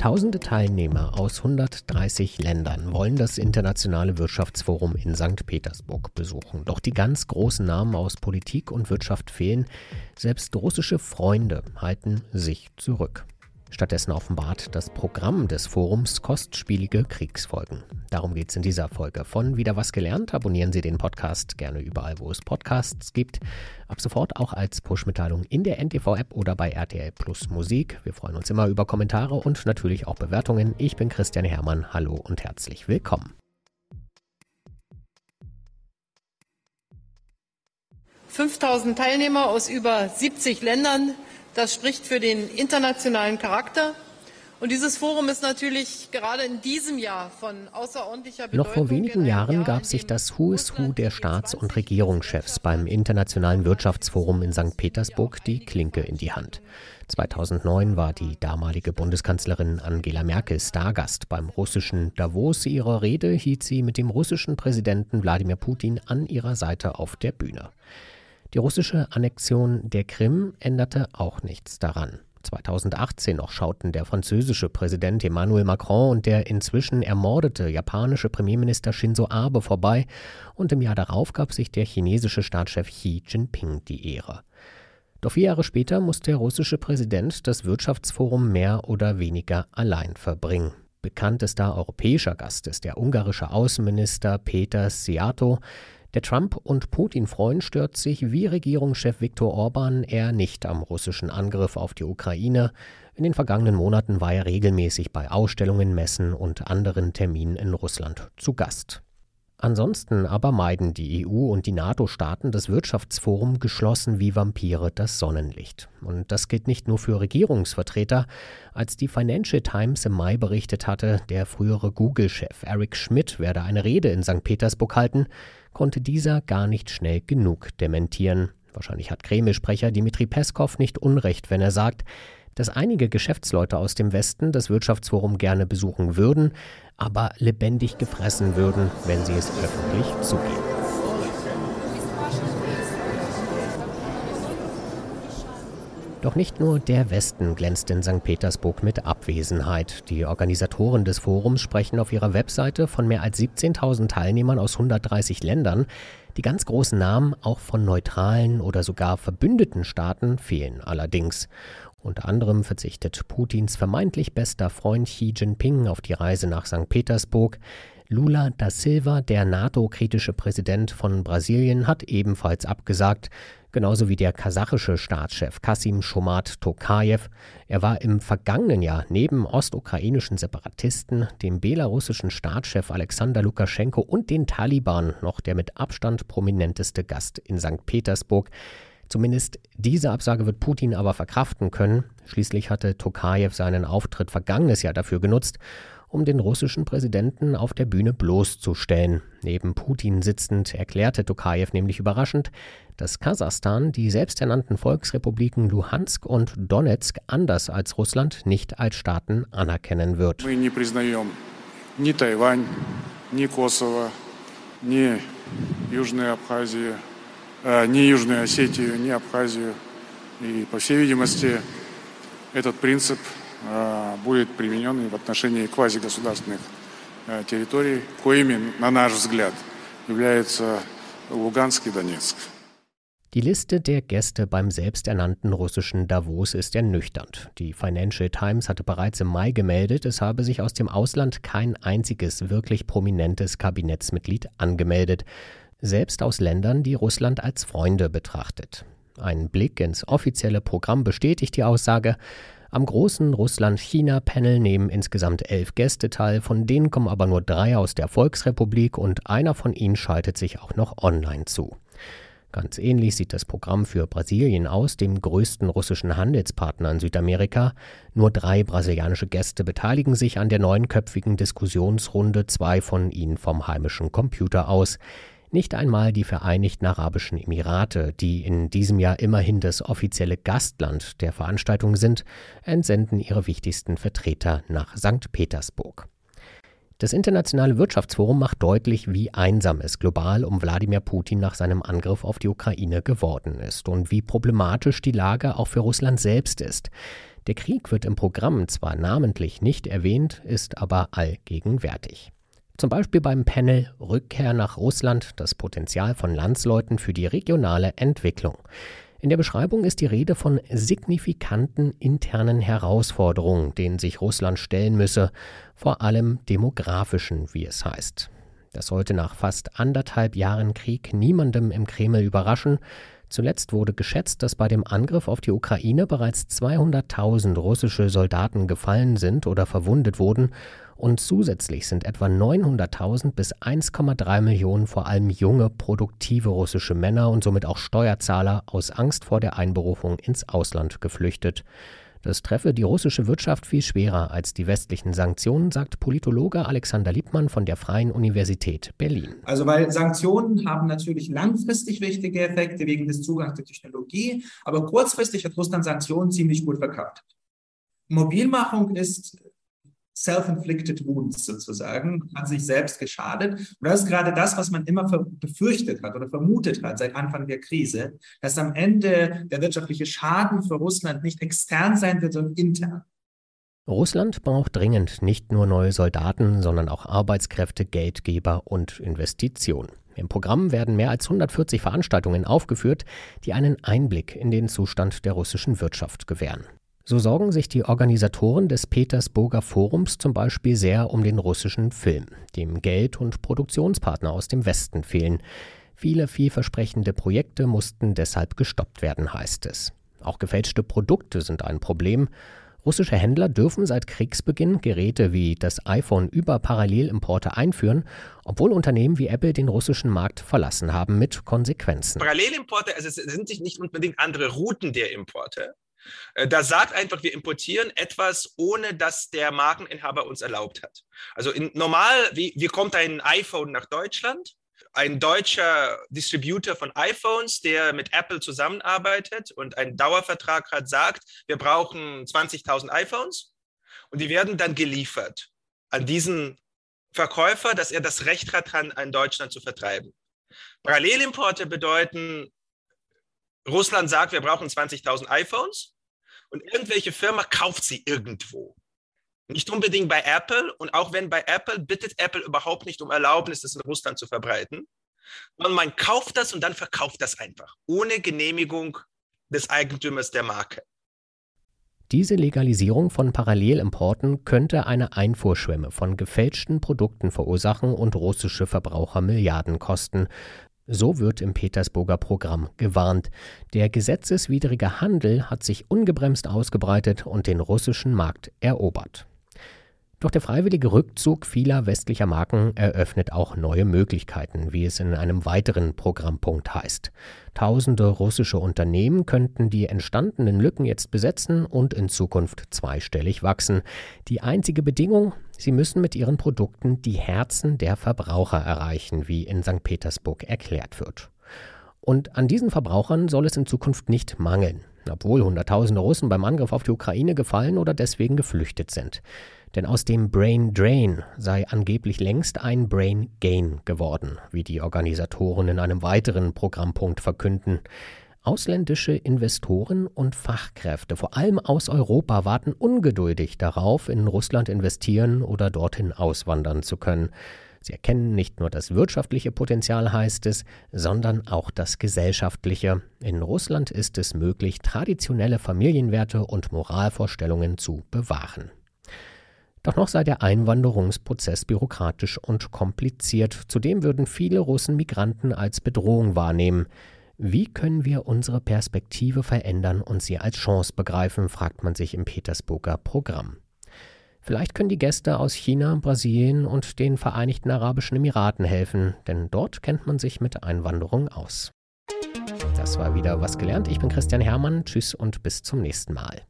Tausende Teilnehmer aus 130 Ländern wollen das internationale Wirtschaftsforum in St. Petersburg besuchen. Doch die ganz großen Namen aus Politik und Wirtschaft fehlen. Selbst russische Freunde halten sich zurück. Stattdessen offenbart das Programm des Forums kostspielige Kriegsfolgen. Darum geht es in dieser Folge von Wieder was gelernt. Abonnieren Sie den Podcast gerne überall, wo es Podcasts gibt. Ab sofort auch als Push-Mitteilung in der NTV-App oder bei RTL Plus Musik. Wir freuen uns immer über Kommentare und natürlich auch Bewertungen. Ich bin Christian Hermann. Hallo und herzlich willkommen. 5000 Teilnehmer aus über 70 Ländern das spricht für den internationalen Charakter. Und dieses Forum ist natürlich gerade in diesem Jahr von außerordentlicher Bedeutung. Noch vor wenigen Jahren Jahr, gab sich das Who is Who der Staats- und Regierungschefs beim Internationalen Wirtschaftsforum in St. Petersburg die Klinke in die Hand. 2009 war die damalige Bundeskanzlerin Angela Merkel Stargast beim russischen Davos. Ihre Rede hielt sie mit dem russischen Präsidenten Wladimir Putin an ihrer Seite auf der Bühne. Die russische Annexion der Krim änderte auch nichts daran. 2018 noch schauten der französische Präsident Emmanuel Macron und der inzwischen ermordete japanische Premierminister Shinzo Abe vorbei und im Jahr darauf gab sich der chinesische Staatschef Xi Jinping die Ehre. Doch vier Jahre später muss der russische Präsident das Wirtschaftsforum mehr oder weniger allein verbringen. Bekanntester europäischer Gast ist der ungarische Außenminister Peter Siato, der Trump- und Putin-Freund stört sich wie Regierungschef Viktor Orban eher nicht am russischen Angriff auf die Ukraine. In den vergangenen Monaten war er regelmäßig bei Ausstellungen, Messen und anderen Terminen in Russland zu Gast. Ansonsten aber meiden die EU und die NATO-Staaten das Wirtschaftsforum geschlossen wie Vampire das Sonnenlicht. Und das gilt nicht nur für Regierungsvertreter. Als die Financial Times im Mai berichtet hatte, der frühere Google-Chef Eric Schmidt werde eine Rede in St. Petersburg halten, konnte dieser gar nicht schnell genug dementieren. Wahrscheinlich hat Kreml-Sprecher Dmitri Peskov nicht Unrecht, wenn er sagt, dass einige Geschäftsleute aus dem Westen das Wirtschaftsforum gerne besuchen würden, aber lebendig gefressen würden, wenn sie es öffentlich zugeben. Doch nicht nur der Westen glänzt in St. Petersburg mit Abwesenheit. Die Organisatoren des Forums sprechen auf ihrer Webseite von mehr als 17.000 Teilnehmern aus 130 Ländern. Die ganz großen Namen auch von neutralen oder sogar verbündeten Staaten fehlen allerdings. Unter anderem verzichtet Putins vermeintlich bester Freund Xi Jinping auf die Reise nach St. Petersburg. Lula da Silva, der NATO-kritische Präsident von Brasilien, hat ebenfalls abgesagt genauso wie der kasachische Staatschef Kasim Shomat Tokayev. Er war im vergangenen Jahr neben ostukrainischen Separatisten, dem belarussischen Staatschef Alexander Lukaschenko und den Taliban noch der mit Abstand prominenteste Gast in St. Petersburg. Zumindest diese Absage wird Putin aber verkraften können. Schließlich hatte Tokajew seinen Auftritt vergangenes Jahr dafür genutzt, um den russischen Präsidenten auf der Bühne bloßzustellen. Neben Putin sitzend erklärte Tokajew nämlich überraschend, dass Kasachstan die selbsternannten Volksrepubliken Luhansk und Donetsk anders als Russland nicht als Staaten anerkennen wird. Wir nicht Taiwan, nicht Kosovo, nicht Abkhazien. ни Южную Осетию, ни Абхазию. И, по всей видимости, этот принцип будет применен и в отношении квазигосударственных территорий, коими, на наш взгляд, являются Lugansk и Donetsk. Die Liste der Gäste beim selbsternannten russischen Davos ist ernüchternd. Die Financial Times hatte bereits im Mai gemeldet, es habe sich aus dem Ausland kein einziges wirklich prominentes Kabinettsmitglied angemeldet, selbst aus Ländern, die Russland als Freunde betrachtet. Ein Blick ins offizielle Programm bestätigt die Aussage, am großen Russland-China-Panel nehmen insgesamt elf Gäste teil, von denen kommen aber nur drei aus der Volksrepublik und einer von ihnen schaltet sich auch noch online zu. Ganz ähnlich sieht das Programm für Brasilien aus, dem größten russischen Handelspartner in Südamerika. Nur drei brasilianische Gäste beteiligen sich an der neunköpfigen Diskussionsrunde, zwei von ihnen vom heimischen Computer aus. Nicht einmal die Vereinigten Arabischen Emirate, die in diesem Jahr immerhin das offizielle Gastland der Veranstaltung sind, entsenden ihre wichtigsten Vertreter nach St. Petersburg. Das Internationale Wirtschaftsforum macht deutlich, wie einsam es global um Wladimir Putin nach seinem Angriff auf die Ukraine geworden ist und wie problematisch die Lage auch für Russland selbst ist. Der Krieg wird im Programm zwar namentlich nicht erwähnt, ist aber allgegenwärtig. Zum Beispiel beim Panel Rückkehr nach Russland, das Potenzial von Landsleuten für die regionale Entwicklung. In der Beschreibung ist die Rede von signifikanten internen Herausforderungen, denen sich Russland stellen müsse, vor allem demografischen, wie es heißt. Das sollte nach fast anderthalb Jahren Krieg niemandem im Kreml überraschen. Zuletzt wurde geschätzt, dass bei dem Angriff auf die Ukraine bereits 200.000 russische Soldaten gefallen sind oder verwundet wurden und zusätzlich sind etwa 900.000 bis 1,3 Millionen vor allem junge, produktive russische Männer und somit auch Steuerzahler aus Angst vor der Einberufung ins Ausland geflüchtet. Das treffe die russische Wirtschaft viel schwerer als die westlichen Sanktionen, sagt Politologe Alexander Liebmann von der Freien Universität Berlin. Also weil Sanktionen haben natürlich langfristig wichtige Effekte wegen des Zugangs zur Technologie, aber kurzfristig hat Russland Sanktionen ziemlich gut verkauft. Mobilmachung ist self-inflicted wounds sozusagen, hat sich selbst geschadet. Und das ist gerade das, was man immer befürchtet hat oder vermutet hat seit Anfang der Krise, dass am Ende der wirtschaftliche Schaden für Russland nicht extern sein wird, sondern intern. Russland braucht dringend nicht nur neue Soldaten, sondern auch Arbeitskräfte, Geldgeber und Investitionen. Im Programm werden mehr als 140 Veranstaltungen aufgeführt, die einen Einblick in den Zustand der russischen Wirtschaft gewähren. So sorgen sich die Organisatoren des Petersburger Forums zum Beispiel sehr um den russischen Film, dem Geld und Produktionspartner aus dem Westen fehlen. Viele vielversprechende Projekte mussten deshalb gestoppt werden, heißt es. Auch gefälschte Produkte sind ein Problem. Russische Händler dürfen seit Kriegsbeginn Geräte wie das iPhone über Parallelimporte einführen, obwohl Unternehmen wie Apple den russischen Markt verlassen haben mit Konsequenzen. Parallelimporte, also es sind nicht unbedingt andere Routen der Importe, da sagt einfach, wir importieren etwas, ohne dass der Markeninhaber uns erlaubt hat. Also in, normal, wie, wie kommt ein iPhone nach Deutschland? Ein deutscher Distributor von iPhones, der mit Apple zusammenarbeitet und einen Dauervertrag hat, sagt, wir brauchen 20.000 iPhones und die werden dann geliefert an diesen Verkäufer, dass er das Recht hat, an Deutschland zu vertreiben. Parallelimporte bedeuten, Russland sagt, wir brauchen 20.000 iPhones und irgendwelche Firma kauft sie irgendwo. Nicht unbedingt bei Apple und auch wenn bei Apple, bittet Apple überhaupt nicht um Erlaubnis, das in Russland zu verbreiten. Und man kauft das und dann verkauft das einfach, ohne Genehmigung des Eigentümers der Marke. Diese Legalisierung von Parallelimporten könnte eine Einfuhrschwemme von gefälschten Produkten verursachen und russische Verbraucher Milliarden kosten, so wird im Petersburger Programm gewarnt. Der gesetzeswidrige Handel hat sich ungebremst ausgebreitet und den russischen Markt erobert. Doch der freiwillige Rückzug vieler westlicher Marken eröffnet auch neue Möglichkeiten, wie es in einem weiteren Programmpunkt heißt. Tausende russische Unternehmen könnten die entstandenen Lücken jetzt besetzen und in Zukunft zweistellig wachsen. Die einzige Bedingung, sie müssen mit ihren Produkten die Herzen der Verbraucher erreichen, wie in St. Petersburg erklärt wird. Und an diesen Verbrauchern soll es in Zukunft nicht mangeln, obwohl Hunderttausende Russen beim Angriff auf die Ukraine gefallen oder deswegen geflüchtet sind. Denn aus dem Brain Drain sei angeblich längst ein Brain Gain geworden, wie die Organisatoren in einem weiteren Programmpunkt verkünden. Ausländische Investoren und Fachkräfte, vor allem aus Europa, warten ungeduldig darauf, in Russland investieren oder dorthin auswandern zu können. Sie erkennen nicht nur das wirtschaftliche Potenzial, heißt es, sondern auch das gesellschaftliche. In Russland ist es möglich, traditionelle Familienwerte und Moralvorstellungen zu bewahren. Doch noch sei der Einwanderungsprozess bürokratisch und kompliziert. Zudem würden viele Russen Migranten als Bedrohung wahrnehmen. Wie können wir unsere Perspektive verändern und sie als Chance begreifen, fragt man sich im Petersburger Programm. Vielleicht können die Gäste aus China, Brasilien und den Vereinigten Arabischen Emiraten helfen, denn dort kennt man sich mit Einwanderung aus. Das war wieder was gelernt. Ich bin Christian Hermann. Tschüss und bis zum nächsten Mal.